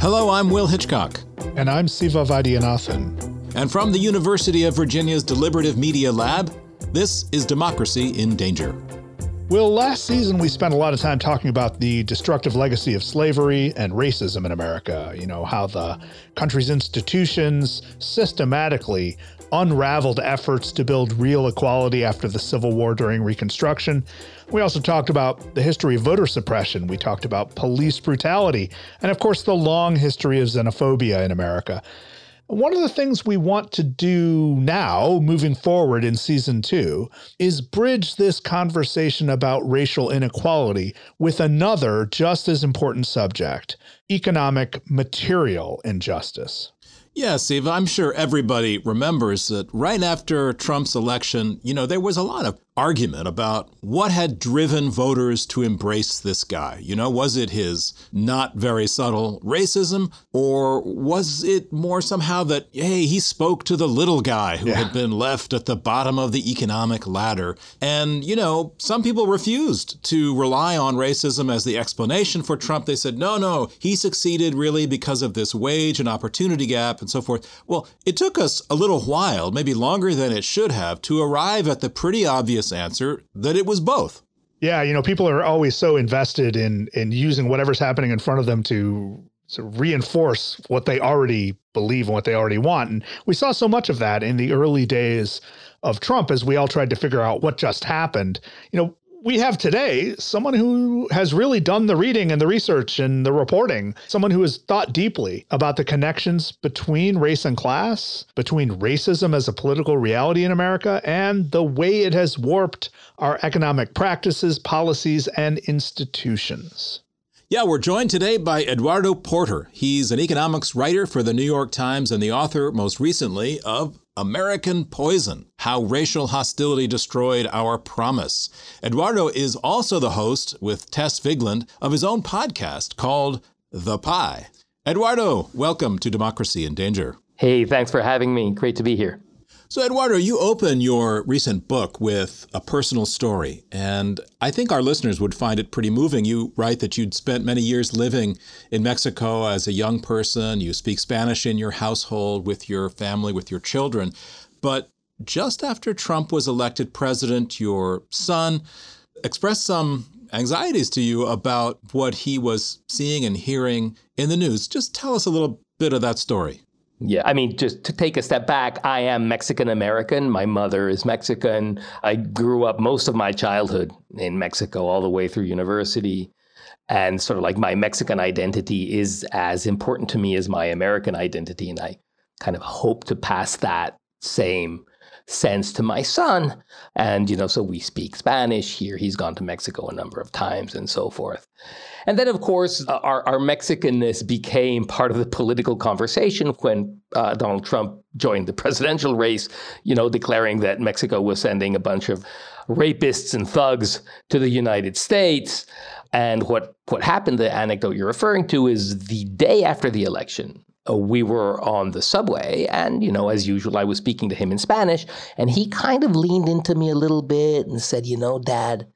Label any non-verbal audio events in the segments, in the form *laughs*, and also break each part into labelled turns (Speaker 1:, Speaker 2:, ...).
Speaker 1: Hello, I'm Will Hitchcock.
Speaker 2: And I'm Siva Vaidhyanathan.
Speaker 1: And from the University of Virginia's Deliberative Media Lab, this is Democracy in Danger.
Speaker 2: Will, last season we spent a lot of time talking about the destructive legacy of slavery and racism in America. You know, how the country's institutions systematically unraveled efforts to build real equality after the Civil War during Reconstruction. We also talked about the history of voter suppression. We talked about police brutality, and of course, the long history of xenophobia in America. One of the things we want to do now, moving forward in season two, is bridge this conversation about racial inequality with another just as important subject economic material injustice.
Speaker 1: Yeah, Steve, I'm sure everybody remembers that right after Trump's election, you know, there was a lot of argument about what had driven voters to embrace this guy. You know, was it his not very subtle racism, or was it more somehow that, hey, he spoke to the little guy who yeah. had been left at the bottom of the economic ladder? And, you know, some people refused to rely on racism as the explanation for Trump. They said, no, no, he succeeded really because of this wage and opportunity gap and so forth. Well, it took us a little while, maybe longer than it should have, to arrive at the pretty obvious answer that it was both.
Speaker 2: Yeah, you know, people are always so invested in in using whatever's happening in front of them to to reinforce what they already believe and what they already want. And we saw so much of that in the early days of Trump as we all tried to figure out what just happened. You know, we have today someone who has really done the reading and the research and the reporting, someone who has thought deeply about the connections between race and class, between racism as a political reality in America, and the way it has warped our economic practices, policies, and institutions.
Speaker 1: Yeah, we're joined today by Eduardo Porter. He's an economics writer for the New York Times and the author, most recently, of American Poison How Racial Hostility Destroyed Our Promise. Eduardo is also the host, with Tess Vigland, of his own podcast called The Pie. Eduardo, welcome to Democracy in Danger.
Speaker 3: Hey, thanks for having me. Great to be here.
Speaker 1: So, Eduardo, you open your recent book with a personal story, and I think our listeners would find it pretty moving. You write that you'd spent many years living in Mexico as a young person. You speak Spanish in your household with your family, with your children. But just after Trump was elected president, your son expressed some anxieties to you about what he was seeing and hearing in the news. Just tell us a little bit of that story.
Speaker 3: Yeah, I mean, just to take a step back, I am Mexican American. My mother is Mexican. I grew up most of my childhood in Mexico all the way through university. And sort of like my Mexican identity is as important to me as my American identity. And I kind of hope to pass that same sense to my son. And, you know, so we speak Spanish here. He's gone to Mexico a number of times and so forth. And then, of course, our, our Mexicanness became part of the political conversation when uh, Donald Trump joined the presidential race, you know, declaring that Mexico was sending a bunch of rapists and thugs to the United States. And what, what happened, the anecdote you're referring to, is the day after the election, we were on the subway, and you know, as usual, I was speaking to him in Spanish, and he kind of leaned into me a little bit and said, "You know, Dad,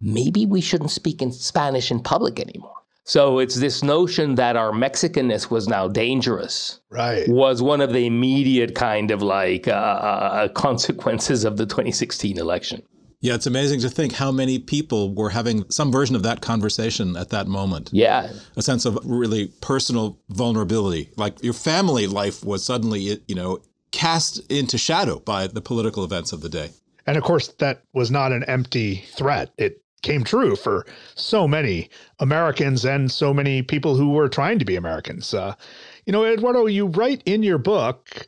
Speaker 3: maybe we shouldn't speak in Spanish in public anymore." So it's this notion that our Mexicanness was now dangerous.
Speaker 2: Right.
Speaker 3: Was one of the immediate kind of like uh, uh, consequences of the 2016 election.
Speaker 1: Yeah, it's amazing to think how many people were having some version of that conversation at that moment.
Speaker 3: Yeah.
Speaker 1: A sense of really personal vulnerability. Like your family life was suddenly, you know, cast into shadow by the political events of the day.
Speaker 2: And of course, that was not an empty threat. It came true for so many Americans and so many people who were trying to be Americans. Uh, you know, Eduardo, you write in your book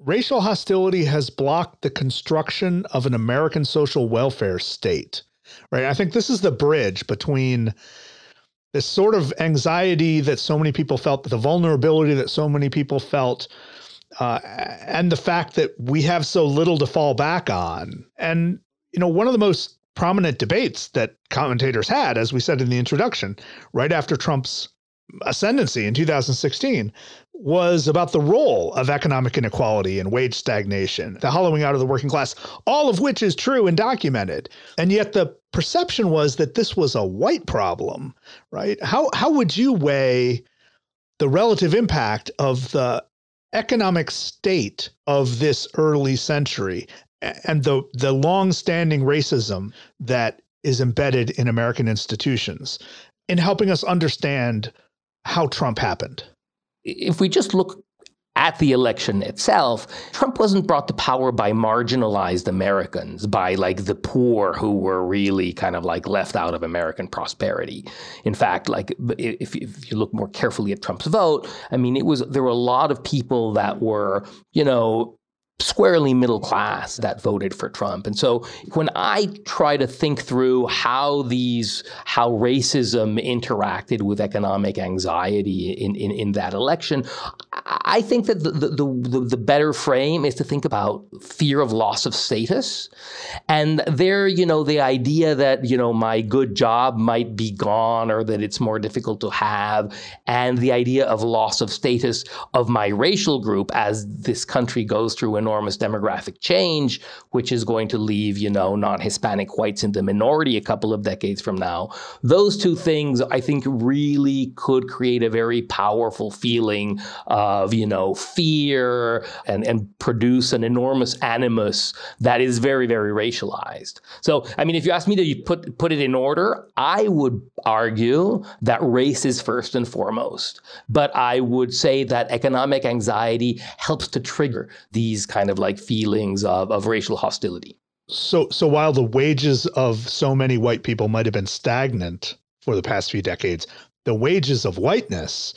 Speaker 2: Racial hostility has blocked the construction of an American social welfare state. Right? I think this is the bridge between this sort of anxiety that so many people felt, the vulnerability that so many people felt, uh, and the fact that we have so little to fall back on. And, you know, one of the most prominent debates that commentators had, as we said in the introduction, right after Trump's ascendancy in 2016 was about the role of economic inequality and wage stagnation, the hollowing out of the working class, all of which is true and documented. And yet the perception was that this was a white problem, right? How how would you weigh the relative impact of the economic state of this early century and the the long-standing racism that is embedded in American institutions in helping us understand how Trump happened.
Speaker 3: If we just look at the election itself, Trump wasn't brought to power by marginalized Americans, by like the poor who were really kind of like left out of American prosperity. In fact, like if, if you look more carefully at Trump's vote, I mean, it was there were a lot of people that were, you know, squarely middle class that voted for Trump. And so when I try to think through how these how racism interacted with economic anxiety in, in, in that election, I think that the, the, the, the, better frame is to think about fear of loss of status. And there, you know, the idea that, you know, my good job might be gone or that it's more difficult to have, and the idea of loss of status of my racial group as this country goes through an enormous demographic change, which is going to leave, you know, non-Hispanic whites in the minority a couple of decades from now. Those two things, I think, really could create a very powerful feeling of, you know, fear and, and produce an enormous animus that is very, very racialized. So, I mean, if you ask me to put put it in order, I would argue that race is first and foremost. But I would say that economic anxiety helps to trigger these kind kind of like feelings of, of racial hostility.
Speaker 2: So, so while the wages of so many white people might have been stagnant for the past few decades, the wages of whiteness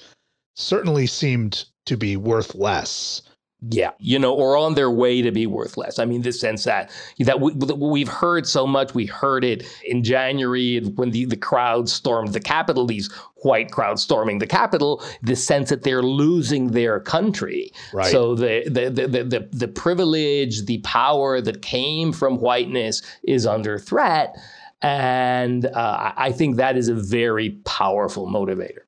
Speaker 2: certainly seemed to be worth less
Speaker 3: yeah, you know, or on their way to be worthless. I mean, the sense that that we, have heard so much. We heard it in January when the, the crowd stormed the Capitol. These white crowds storming the Capitol. The sense that they're losing their country.
Speaker 2: Right.
Speaker 3: So the the, the the the the privilege, the power that came from whiteness is under threat, and uh, I think that is a very powerful motivator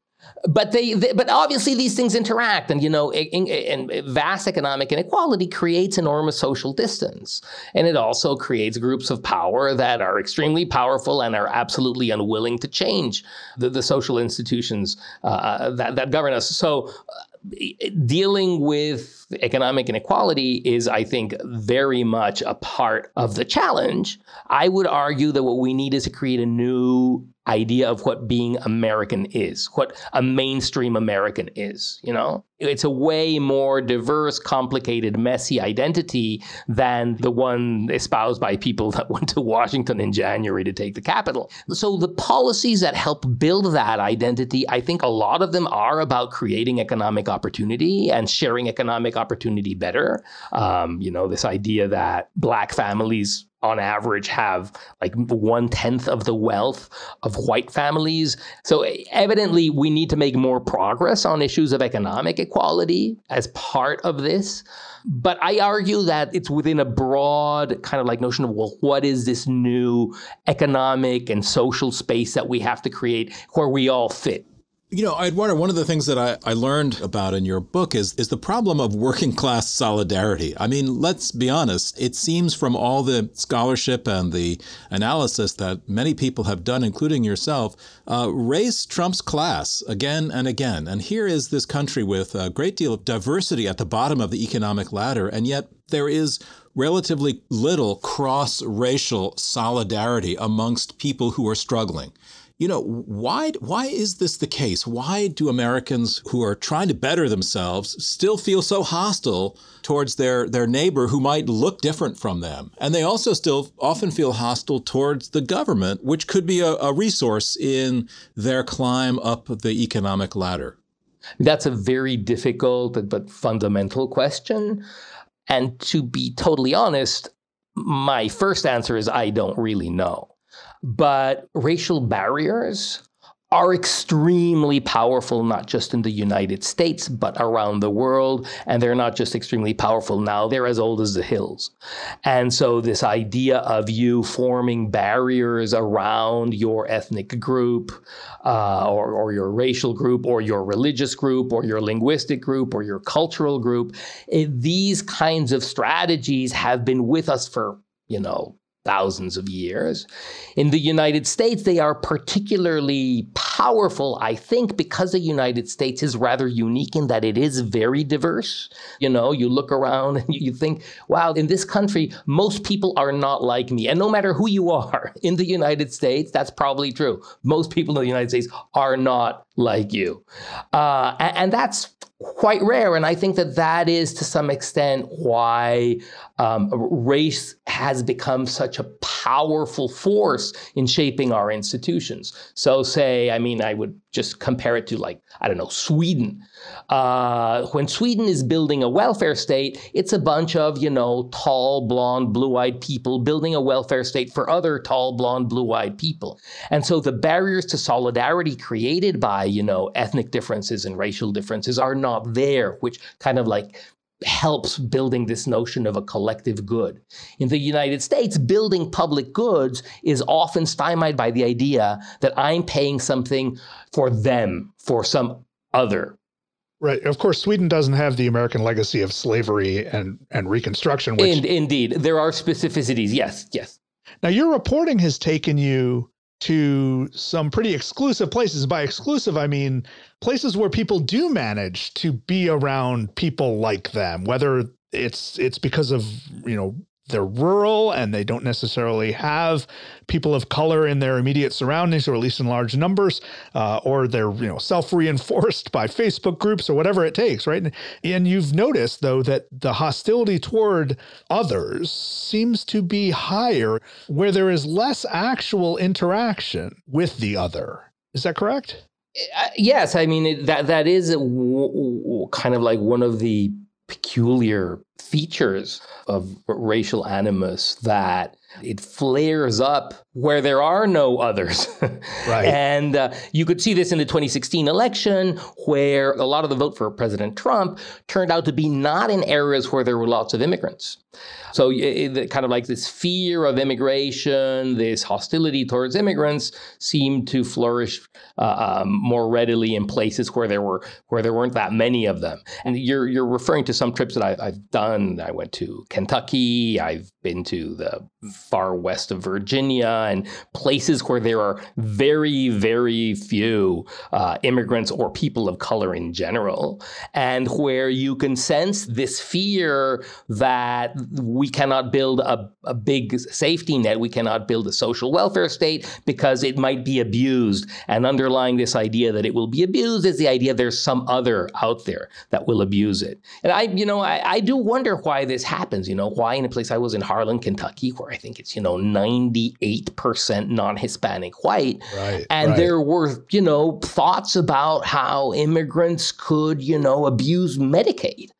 Speaker 3: but they, they, but obviously these things interact and you know and vast economic inequality creates enormous social distance and it also creates groups of power that are extremely powerful and are absolutely unwilling to change the, the social institutions uh, that, that govern us so uh, dealing with economic inequality is, I think, very much a part of the challenge. I would argue that what we need is to create a new idea of what being American is, what a mainstream American is, you know? It's a way more diverse, complicated, messy identity than the one espoused by people *laughs* that went to Washington in January to take the Capitol. So the policies that help build that identity, I think a lot of them are about creating economic opportunity and sharing economic opportunity better. Um, you know, this idea that black families on average have like one tenth of the wealth of white families. So evidently, we need to make more progress on issues of economic equality as part of this. But I argue that it's within a broad kind of like notion of, well, what is this new economic and social space that we have to create where we all fit?
Speaker 1: You know, Eduardo, one of the things that I, I learned about in your book is is the problem of working class solidarity. I mean, let's be honest, it seems from all the scholarship and the analysis that many people have done, including yourself, uh, race trumps class again and again. And here is this country with a great deal of diversity at the bottom of the economic ladder, and yet there is relatively little cross racial solidarity amongst people who are struggling you know, why why is this the case? Why do Americans who are trying to better themselves still feel so hostile towards their their neighbor who might look different from them? And they also still often feel hostile towards the government, which could be a, a resource in their climb up the economic ladder.
Speaker 3: That's a very difficult but fundamental question. And to be totally honest, my first answer is I don't really know. But racial barriers are extremely powerful, not just in the United States, but around the world. And they're not just extremely powerful now, they're as old as the hills. And so, this idea of you forming barriers around your ethnic group, uh, or, or your racial group, or your religious group, or your linguistic group, or your cultural group, it, these kinds of strategies have been with us for, you know, thousands of years. In the United States, they are particularly powerful, I think, because the United States is rather unique in that it is very diverse. You know, you look around *laughs* and you think, wow, in this country, most people are not like me. And no matter who you are *laughs* in the United States, that's probably true. Most people in the United States are not like you. Uh, and, and that's quite rare. And I think that that is to some extent why um, race has become such a powerful force in shaping our institutions. So, say, I mean, I would just compare it to, like, I don't know, Sweden. Uh, when Sweden is building a welfare state, it's a bunch of, you know, tall, blonde, blue eyed people building a welfare state for other tall, blonde, blue eyed people. And so the barriers to solidarity created by, you know, ethnic differences and racial differences are not there, which kind of like helps building this notion of a collective good. In the United States, building public goods is often stymied by the idea that I'm paying something for them, for some other.
Speaker 2: Right. Of course, Sweden doesn't have the American legacy of slavery and, and Reconstruction. Which...
Speaker 3: In, indeed, there are specificities. Yes, yes.
Speaker 2: Now, your reporting has taken you to some pretty exclusive places. By exclusive, I mean places where people do manage to be around people like them, whether it's it's because of you know they're rural and they don't necessarily have people of color in their immediate surroundings, or at least in large numbers, uh, or they're you know self-reinforced by Facebook groups or whatever it takes, right? And, you've noticed though that the hostility toward others seems to be higher where there is less actual interaction with the other. Is that correct?
Speaker 3: Uh, yes, I mean it, that that is w- w- kind of like one of the peculiar features of racial animus that it flares up where there are no others. *laughs*
Speaker 2: right.
Speaker 3: And uh, you could see this in the 2016 election, where a lot of the vote for President Trump turned out to be not in areas where there were lots of immigrants. So it, it, kind of like this fear of immigration, this hostility towards immigrants seemed to flourish uh, um, more readily in places where there were where there weren't that many of them. And you're you're referring to some trips that I, I've done. I went to Kentucky. I've been to the far west of Virginia and places where there are very very few uh, immigrants or people of color in general, and where you can sense this fear that we cannot build a, a big safety net. We cannot build a social welfare state because it might be abused. And underlying this idea that it will be abused is the idea there's some other out there that will abuse it. And I, you know, I, I do wonder why this happens. You know, why in a place I was in Harlan, Kentucky, where I think it's, you know, 98% non Hispanic white.
Speaker 2: Right,
Speaker 3: and
Speaker 2: right.
Speaker 3: there were, you know, thoughts about how immigrants could, you know, abuse Medicaid.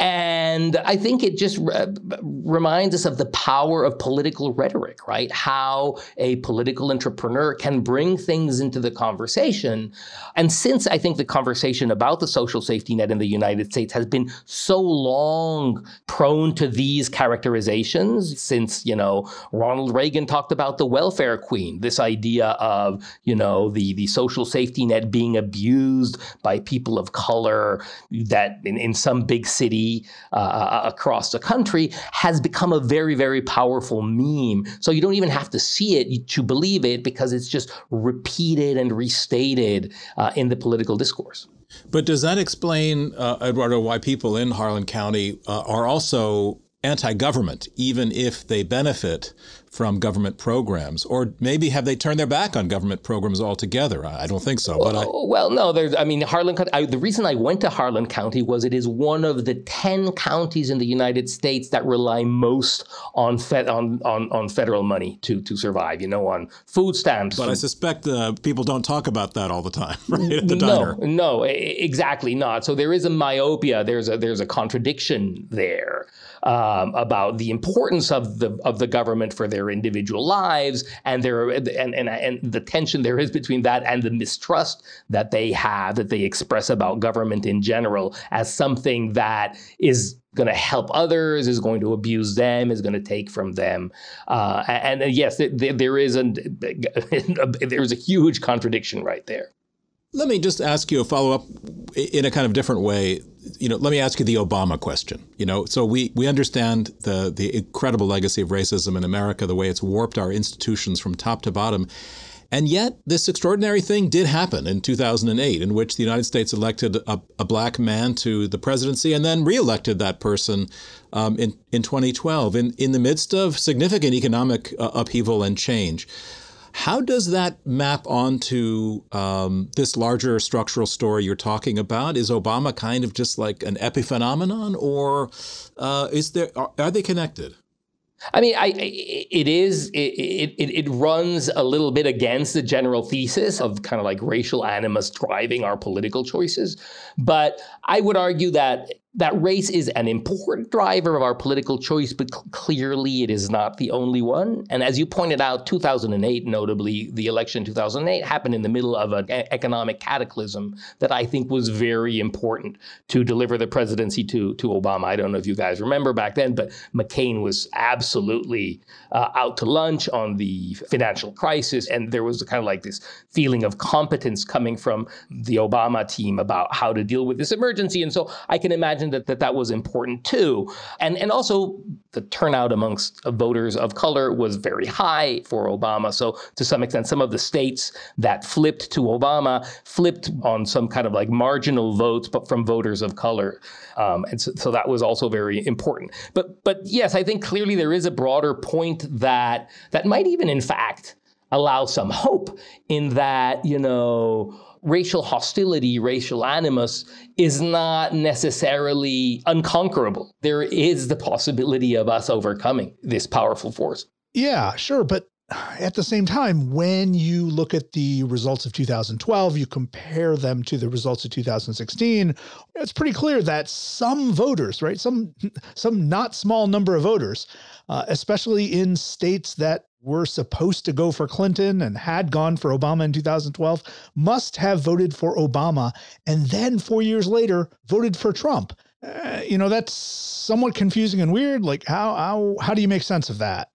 Speaker 3: And I think it just re- reminds us of the power of political rhetoric, right? How a political entrepreneur can bring things into the conversation. And since I think the conversation about the social safety net in the United States has been so long prone to these characterizations, since, you know, Ronald Reagan talked about the welfare queen, this idea of, you know, the, the social safety net being abused by people of color, that in, in some big city, uh, uh, across the country has become a very, very powerful meme. So you don't even have to see it to believe it because it's just repeated and restated uh, in the political discourse.
Speaker 1: But does that explain, uh, Eduardo, why people in Harlan County uh, are also anti government, even if they benefit from government programs, or maybe have they turned their back on government programs altogether? I don't think so. But
Speaker 3: well,
Speaker 1: I,
Speaker 3: well, no. There's, I mean, Harlan. I, the reason I went to Harlan County was it is one of the ten counties in the United States that rely most on fed, on, on on federal money to to survive. You know, on food stamps.
Speaker 1: But I suspect uh, people don't talk about that all the time, *laughs* right? At the
Speaker 3: no,
Speaker 1: diner.
Speaker 3: No, exactly not. So there is a myopia. There's a there's a contradiction there um, about the importance of the of the government for their individual lives and their and, and and the tension there is between that and the mistrust that they have that they express about government in general as something that is going to help others, is going to abuse them, is going to take from them. Uh, and, and, yes, there, there is a *laughs* there's a huge contradiction right there.
Speaker 1: Let me just ask you a follow up in a kind of different way. You know, let me ask you the Obama question. You know, so we we understand the the incredible legacy of racism in America, the way it's warped our institutions from top to bottom. And yet, this extraordinary thing did happen in 2008, in which the United States elected a, a black man to the presidency and then reelected that person um, in, in 2012 in, in the midst of significant economic uh, upheaval and change. How does that map onto um, this larger structural story you're talking about? Is Obama kind of just like an epiphenomenon, or uh, is there are, are they connected?
Speaker 3: I mean, I, it is it, it it runs a little bit against the general thesis of kind of like racial animus driving our political choices, but I would argue that that race is an important driver of our political choice, but cl- clearly it is not the only one. And as you pointed out, 2008, notably, the election in 2008 happened in the middle of an economic cataclysm that I think was very important to deliver the presidency to, to Obama. I don't know if you guys remember back then, but McCain was absolutely uh, out to lunch on the financial crisis. And there was kind of like this feeling of competence coming from the Obama team about how to deal with this emergency. And so I can imagine imagine that that, that was important too. And, and also, the turnout amongst voters of color was very high for Obama. So, to some extent, some of the states that flipped to Obama flipped on some kind of like marginal votes, but from voters of color. Um, and so, so that was also very important. But, but yes, I think clearly there is a broader point that that might even, in fact, allow some hope in that, you know, racial hostility, racial animus is not necessarily unconquerable. There is the possibility of us overcoming this powerful force.
Speaker 2: Yeah, sure. But at the same time, when you look at the results of 2012, you compare them to the results of 2016, it's pretty clear that some voters, right, some *laughs* some not small number of voters, uh, especially in states that were supposed to go for Clinton and had gone for Obama in 2012 must have voted for Obama and then four years later voted for Trump. Uh, you know, that's somewhat confusing and weird. Like, how, how, how do you make sense of that?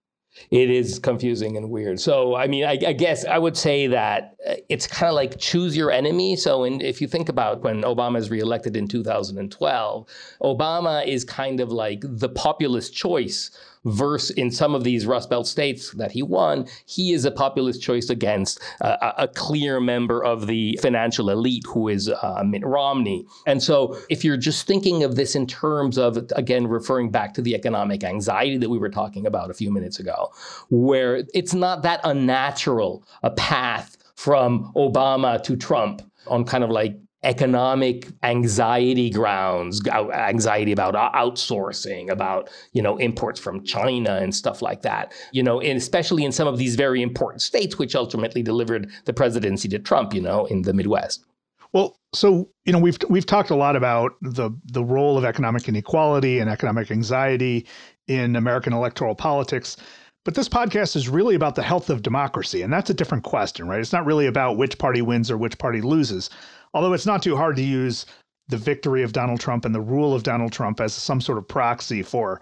Speaker 3: It is confusing and weird. So, I mean, I, I guess I would say that uh, it's kind of like choose your enemy. So, in, if you think about when Obama is reelected in 2012, Obama is kind of like the populist choice verse in some of these Rust Belt states that he won, he is a populist choice against uh, a clear member of the financial elite who is uh, Mitt Romney. And so if you're just thinking of this in terms of, again, referring back to the economic anxiety that we were talking about a few minutes ago, where it's not that unnatural a path from Obama to Trump on kind of like economic anxiety grounds, anxiety about uh, outsourcing, about you know imports from China and stuff like that. You know, and especially in some of these very important states, which ultimately delivered the presidency to Trump. You know, in the Midwest.
Speaker 2: Well, so you know we've we've talked a lot about the the role of economic inequality and economic anxiety in American electoral politics. But this podcast is really about the health of democracy, and that's a different question, right? It's not really about which party wins or which party loses. Although it's not too hard to use the victory of Donald Trump and the rule of Donald Trump as some sort of proxy for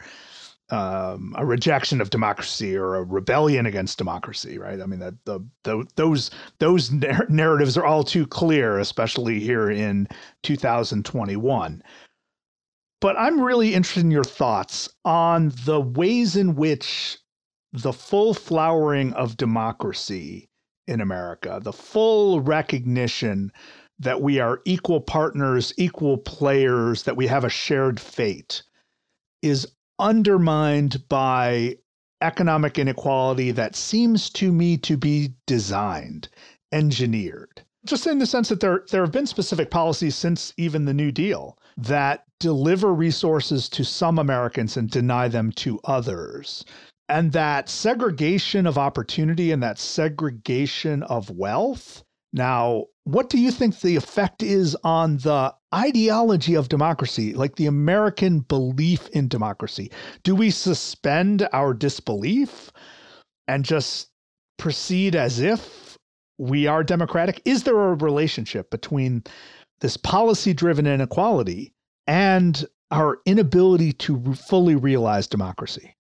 Speaker 2: um, a rejection of democracy or a rebellion against democracy, right? I mean, that the, the those those narratives are all too clear, especially here in 2021. But I'm really interested in your thoughts on the ways in which the full flowering of democracy in America, the full recognition that we are equal partners, equal players, that we have a shared fate is undermined by economic inequality that seems to me to be designed, engineered. Just in the sense that there, there have been specific policies since even the New Deal that deliver resources to some Americans and deny them to others. And that segregation of opportunity and that segregation of wealth now, what do you think the effect is on the ideology of democracy, like the American belief in democracy? Do we suspend our disbelief and just proceed as if we are democratic? Is there a relationship between this policy driven inequality and our inability to fully realize democracy?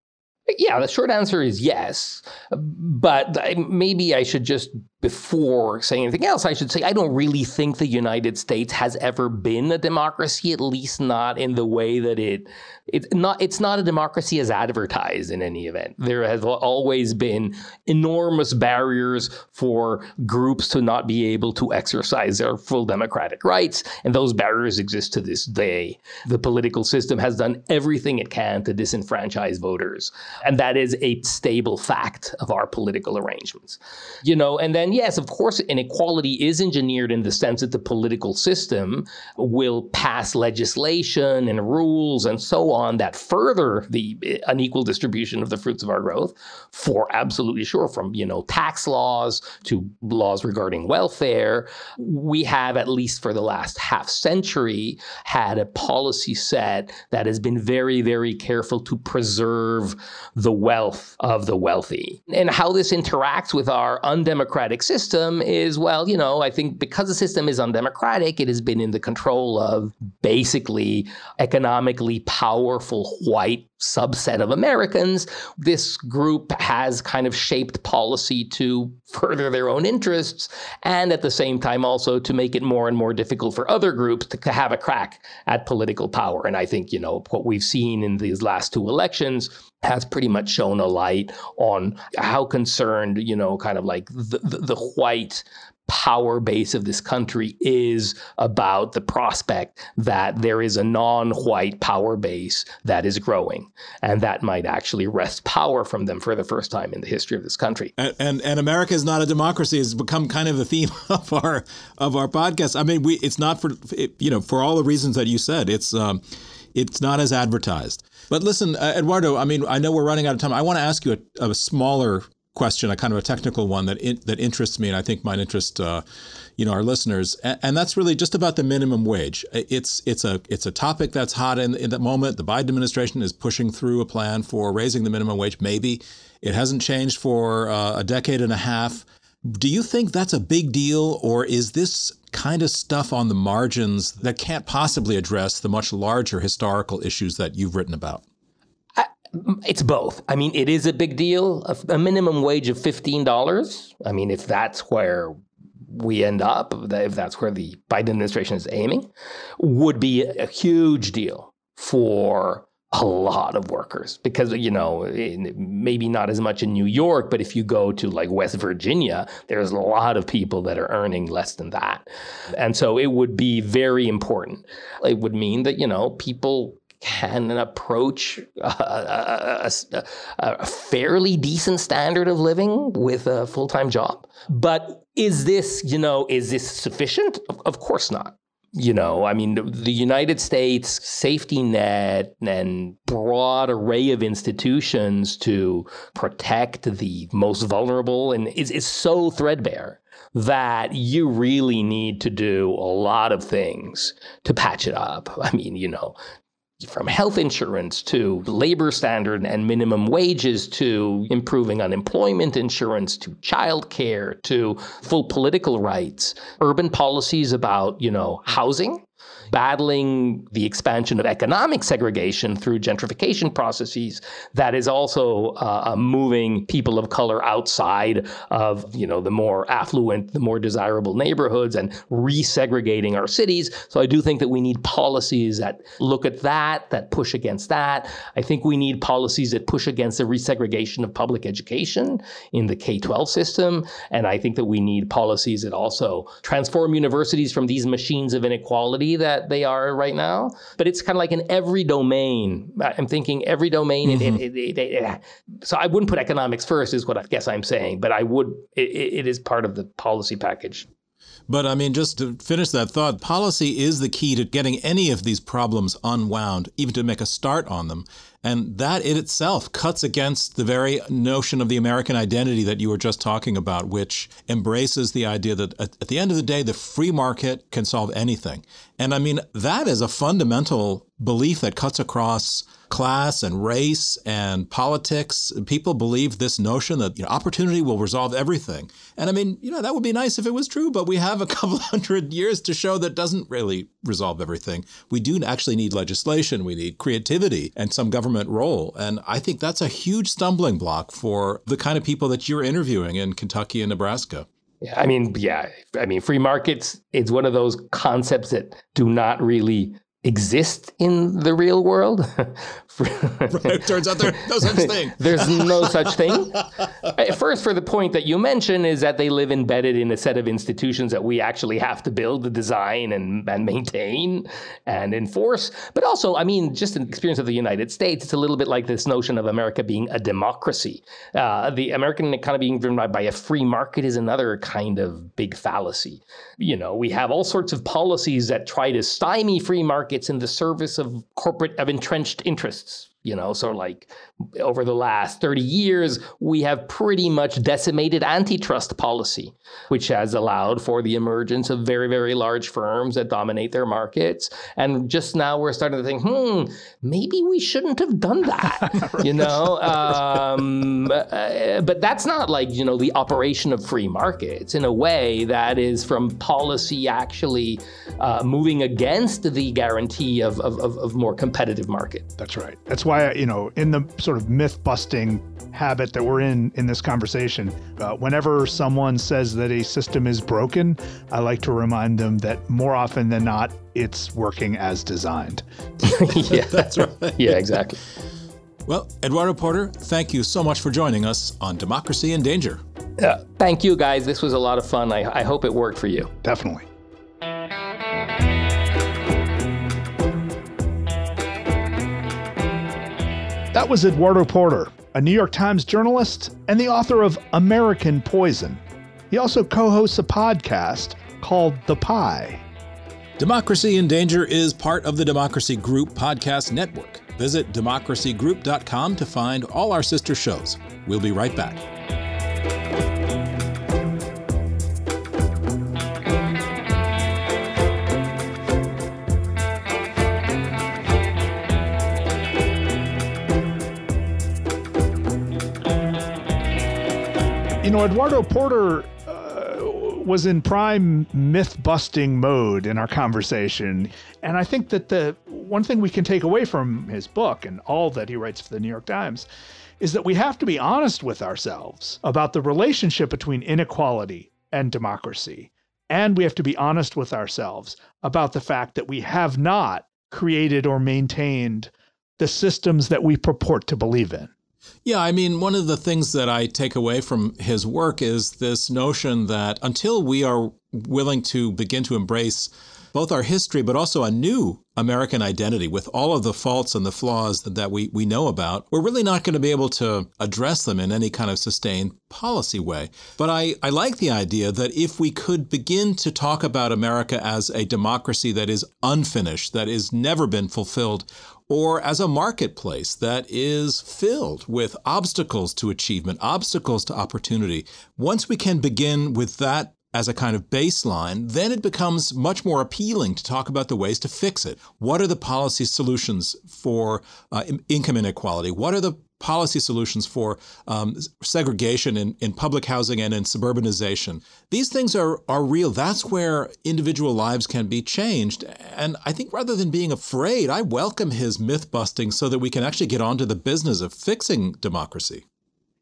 Speaker 3: Yeah, the short answer is yes. But maybe I should just before saying anything else, I should say I don't really think the United States has ever been a democracy, at least not in the way that it it's not it's not a democracy as advertised in any event. There has always been enormous barriers for groups to not be able to exercise their full democratic rights, and those barriers exist to this day. The political system has done everything it can to disenfranchise voters, and that is a stable fact of our political arrangements. You know, and then yes, of course, inequality is engineered in the sense that the political system will pass legislation and rules and so on that further the eh, unequal distribution of the fruits of our growth. For absolutely sure, from you know tax laws to laws regarding welfare, we have at least for the last half century had a policy set that has been very, very careful to preserve the wealth of the wealthy. And how this interacts with our undemocratic system is, well, you know, I think because the system is undemocratic, it has been in the control of basically economically powerful white subset of Americans. This group has kind of shaped policy to further their own interests and at the same time also to make it more and more difficult for other groups to have a crack at political power. And I think, you know, what we've seen in these last two elections has pretty much shown a light on how concerned, you know, kind of like the, the, the white power base of this country is about the prospect that there is a non-white power base that is growing and that might actually wrest power from them for the first time in the history of this country.
Speaker 1: And and, and america is not a democracy. Has become kind of the theme *laughs* of our of our podcast. I mean we it's not for you know for all the reasons that you said it's um it's not as advertised. But listen, uh, Eduardo, I mean, I know we're running out of time. I want to ask you a, a smaller question, a kind of a technical one that in, that interests me, and I think might interest uh, you know our listeners, and, and, that's really just about the minimum wage. It's it's a it's a topic that's hot in in the moment. The Biden administration is pushing through a plan for raising the minimum wage. Maybe it hasn't changed for uh, a decade and a half. Do you think that's a big deal, or is this kind of stuff on the margins that can't possibly address the much larger historical issues that you've written about?
Speaker 3: It's both. I mean, it is a big deal. A, a minimum wage of $15. I mean, if that's where we end up, if that's where the Biden administration is aiming, would be a huge deal for a lot of workers because you know maybe not as much in New York but if you go to like West Virginia there's a lot of people that are earning less than that and so it would be very important it would mean that you know people can approach a, a, a, fairly decent standard of living with a full-time job. But is this, you know, is this sufficient? Of, of course not. You know, I mean, the United States safety net and broad array of institutions to protect the most vulnerable and is, is so threadbare that you really need to do a lot of things to patch it up. I mean, you know, from health insurance to labor standard and minimum wages to improving unemployment insurance to childcare to full political rights, urban policies about, you know, housing battling the expansion of economic segregation through gentrification processes that is also uh, uh, moving people of color outside of you know the more affluent, the more desirable neighborhoods and resegregating our cities. So I do think that we need policies that look at that, that push against that. I think we need policies that push against the resegregation of public education in the K-12 system, and I think that we need policies that also transform universities from these machines of inequality that they are right now. But it's kind of like in every domain. I'm thinking every domain. Mm-hmm. It, it, it, so I wouldn't put economics first, is what I guess I'm saying. But I would. it is part of the policy package.
Speaker 1: But I mean, just to finish that thought, policy is the key to getting any of these problems unwound, even to make a start on them. And that in itself cuts against the very notion of the American identity that you were just talking about, which embraces the idea that at, the end of the day, the free market can solve anything. And I mean, that is a fundamental belief that cuts across class and race and politics. People believe this notion that you know, opportunity will resolve everything. And I mean, you know, that would be nice if it was true, but we have a *laughs* couple hundred years to show that doesn't really resolve everything. We do actually need legislation. We need creativity and some government role. And I think that's a huge stumbling block for the kind of people that you're interviewing in Kentucky and Nebraska.
Speaker 3: I mean, yeah, I mean, free markets, it's one of those concepts that do not really exist in the real world. *laughs*
Speaker 1: right. Turns out there's no such *laughs* thing.
Speaker 3: there's no *laughs* such thing. First, for the point that you mentioned, is that they live embedded in a set of institutions that we actually have to build, design, and, and maintain and enforce. But also, I mean, just an experience of the United States, it's a little bit like this notion of America being a democracy. Uh, the American economy being driven by, by a free market is another kind of big fallacy. You know, we have all sorts of policies that try to stymie free markets in the service of corporate, of entrenched interests you know so like over the last 30 years we have pretty much decimated antitrust policy which has allowed for the emergence of very very large firms that dominate their markets. And just now we're starting to think hmm maybe we shouldn't have done that *laughs* you know? Um, uh, but that's not like you know the operation of free markets in a way that is from policy actually uh, moving against the guarantee of, of, of more competitive market.
Speaker 2: That's right. That's why why, you know, in the sort of myth busting habit that we're in in this conversation, uh, whenever someone says that a system is broken, I like to remind them that more often than not, it's working as designed. *laughs* *laughs*
Speaker 3: yeah, that's right. Yeah, exactly.
Speaker 1: Well, Eduardo Porter, thank you so much for joining us on Democracy in Danger.
Speaker 3: Yeah, thank you, guys. This was a lot of fun. I, I hope it worked for you.
Speaker 2: Definitely. That was Eduardo Porter, a New York Times journalist and the author of American Poison. He also co hosts a podcast called The Pie.
Speaker 1: Democracy in Danger is part of the Democracy Group podcast network. Visit democracygroup.com to find all our sister shows. We'll be right back.
Speaker 2: Know, Eduardo Porter uh, was in prime myth busting mode in our conversation. And I think that the one thing we can take away from his book and all that he writes for the New York Times is that we have to be honest with ourselves about the relationship between inequality and democracy. And we have to be honest with ourselves about the fact that we have not created or maintained the systems that we purport to believe in.
Speaker 1: Yeah, I mean, one of the things that I take away from his work is this notion that until we are willing to begin to embrace both our history, but also a new American identity with all of the faults and the flaws that, we, we know about, we're really not going to be able to address them in any kind of sustained policy way. But I, I like the idea that if we could begin to talk about America as a democracy that is unfinished, that has never been fulfilled, or as a marketplace that is filled with obstacles to achievement, obstacles to opportunity. Once we can begin with that as a kind of baseline, then it becomes much more appealing to talk about the ways to fix it. What are the policy solutions for uh, income inequality? What are the policy solutions for um, segregation in, in public housing and in suburbanization. These things are, are real. That's where individual lives can be changed. And I think rather than being afraid, I welcome his myth busting so that we can actually get on to the business of fixing democracy.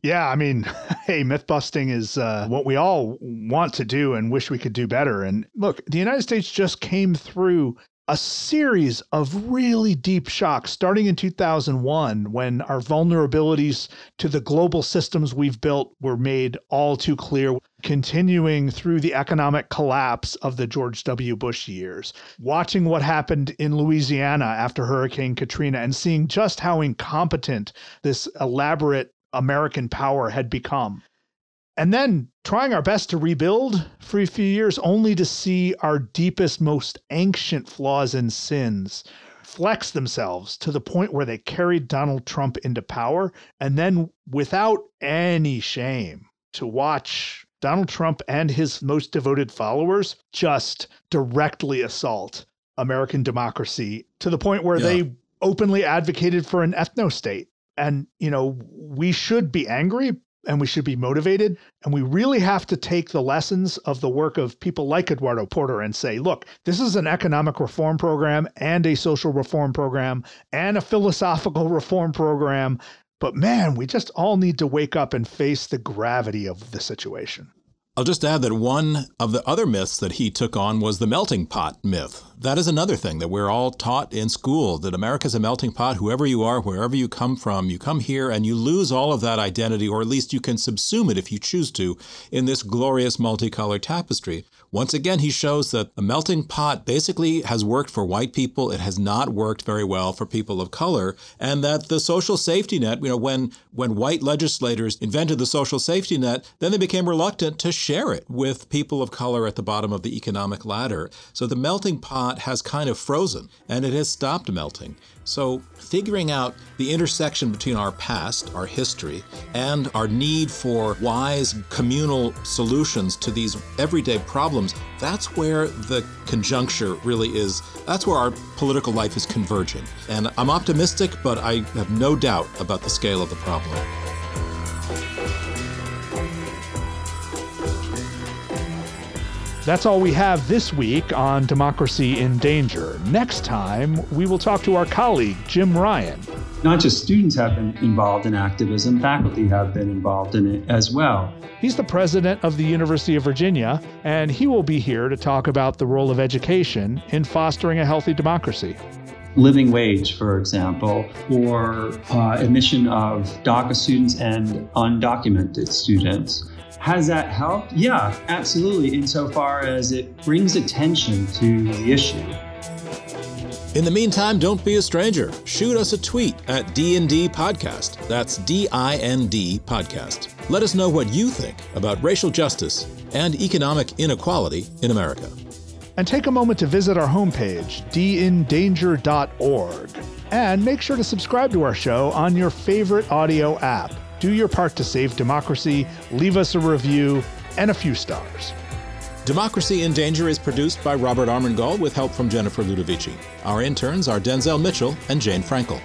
Speaker 2: Yeah, I mean, *laughs* hey, myth busting is uh, what we all want to do and wish we could do better. And look, the United States just came through a series of really deep shocks starting in 2001 when our vulnerabilities to the global systems we've built were made all too clear continuing through the economic collapse of the George W. Bush years, watching what happened in Louisiana after Hurricane Katrina, and seeing just how incompetent this elaborate American power had become and then trying our best to rebuild for a few years, only to see our deepest, most ancient flaws and sins flex themselves to the point where they carried Donald Trump into power, and then without any shame to watch Donald Trump and his most devoted followers just directly assault American democracy to the point where yeah. they openly advocated for an ethno state. And, you know, we should be angry, and we should be motivated. And we really have to take the lessons of the work of people like Eduardo Porter and say, look, this is an economic reform program and a social reform program and a philosophical reform program. But man, we just all need to wake up and face the gravity of the situation.
Speaker 1: I'll just add that one of the other myths that he took on was the melting pot myth. That is another thing that we're all taught in school that America's a melting pot. Whoever you are, wherever you come from, you come here and you lose all of that identity, or at least you can subsume it if you choose to, in this glorious multicolored tapestry. Once again, he shows that the melting pot basically has worked for white people. It has not worked very well for people of color. And that the social safety net, you know, when, when white legislators invented the social safety net, then they became reluctant to share it with people of color at the bottom of the economic ladder. So the melting pot has kind of frozen and it has stopped melting. So, figuring out the intersection between our past, our history, and our need for wise communal solutions to these everyday problems, that's where the conjuncture really is. That's where our political life is converging. And I'm optimistic, but I have no doubt about the scale of the problem.
Speaker 2: That's all we have this week on Democracy in Danger. Next time, we will talk to our colleague, Jim Ryan.
Speaker 4: Not just students have been involved in activism, faculty have been involved in it as well.
Speaker 2: He's the president of the University of Virginia, and he will be here to talk about the role of education in fostering a healthy democracy
Speaker 4: living wage, for example, or uh, admission of DACA students and undocumented students. Has that helped? Yeah, absolutely, insofar as it brings attention to the issue.
Speaker 1: In the meantime, don't be a stranger. Shoot us a tweet at DND Podcast. That's D I N D Podcast. Let us know what you think about racial justice and economic inequality in America.
Speaker 2: And take a moment to visit our homepage, dindanger.org. And make sure to subscribe to our show on your favorite audio app. Do your part to save democracy, leave us a review, and a few stars.
Speaker 1: Democracy in Danger is produced by Robert Armengol with help from Jennifer Ludovici. Our interns are Denzel Mitchell and Jane Frankel.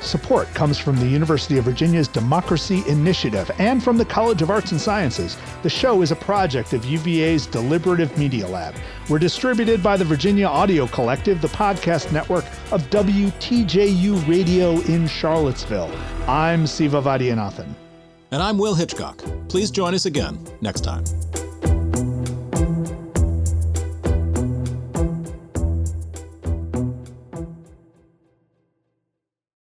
Speaker 2: Support comes from the University of Virginia's Democracy Initiative and from the College of Arts and Sciences. The show is a project of UVA's Deliberative Media Lab. We're distributed by the Virginia Audio Collective, the podcast network of WTJU Radio in Charlottesville. I'm Siva Vaidhyanathan.
Speaker 1: And I'm Will Hitchcock. Please join us again next time.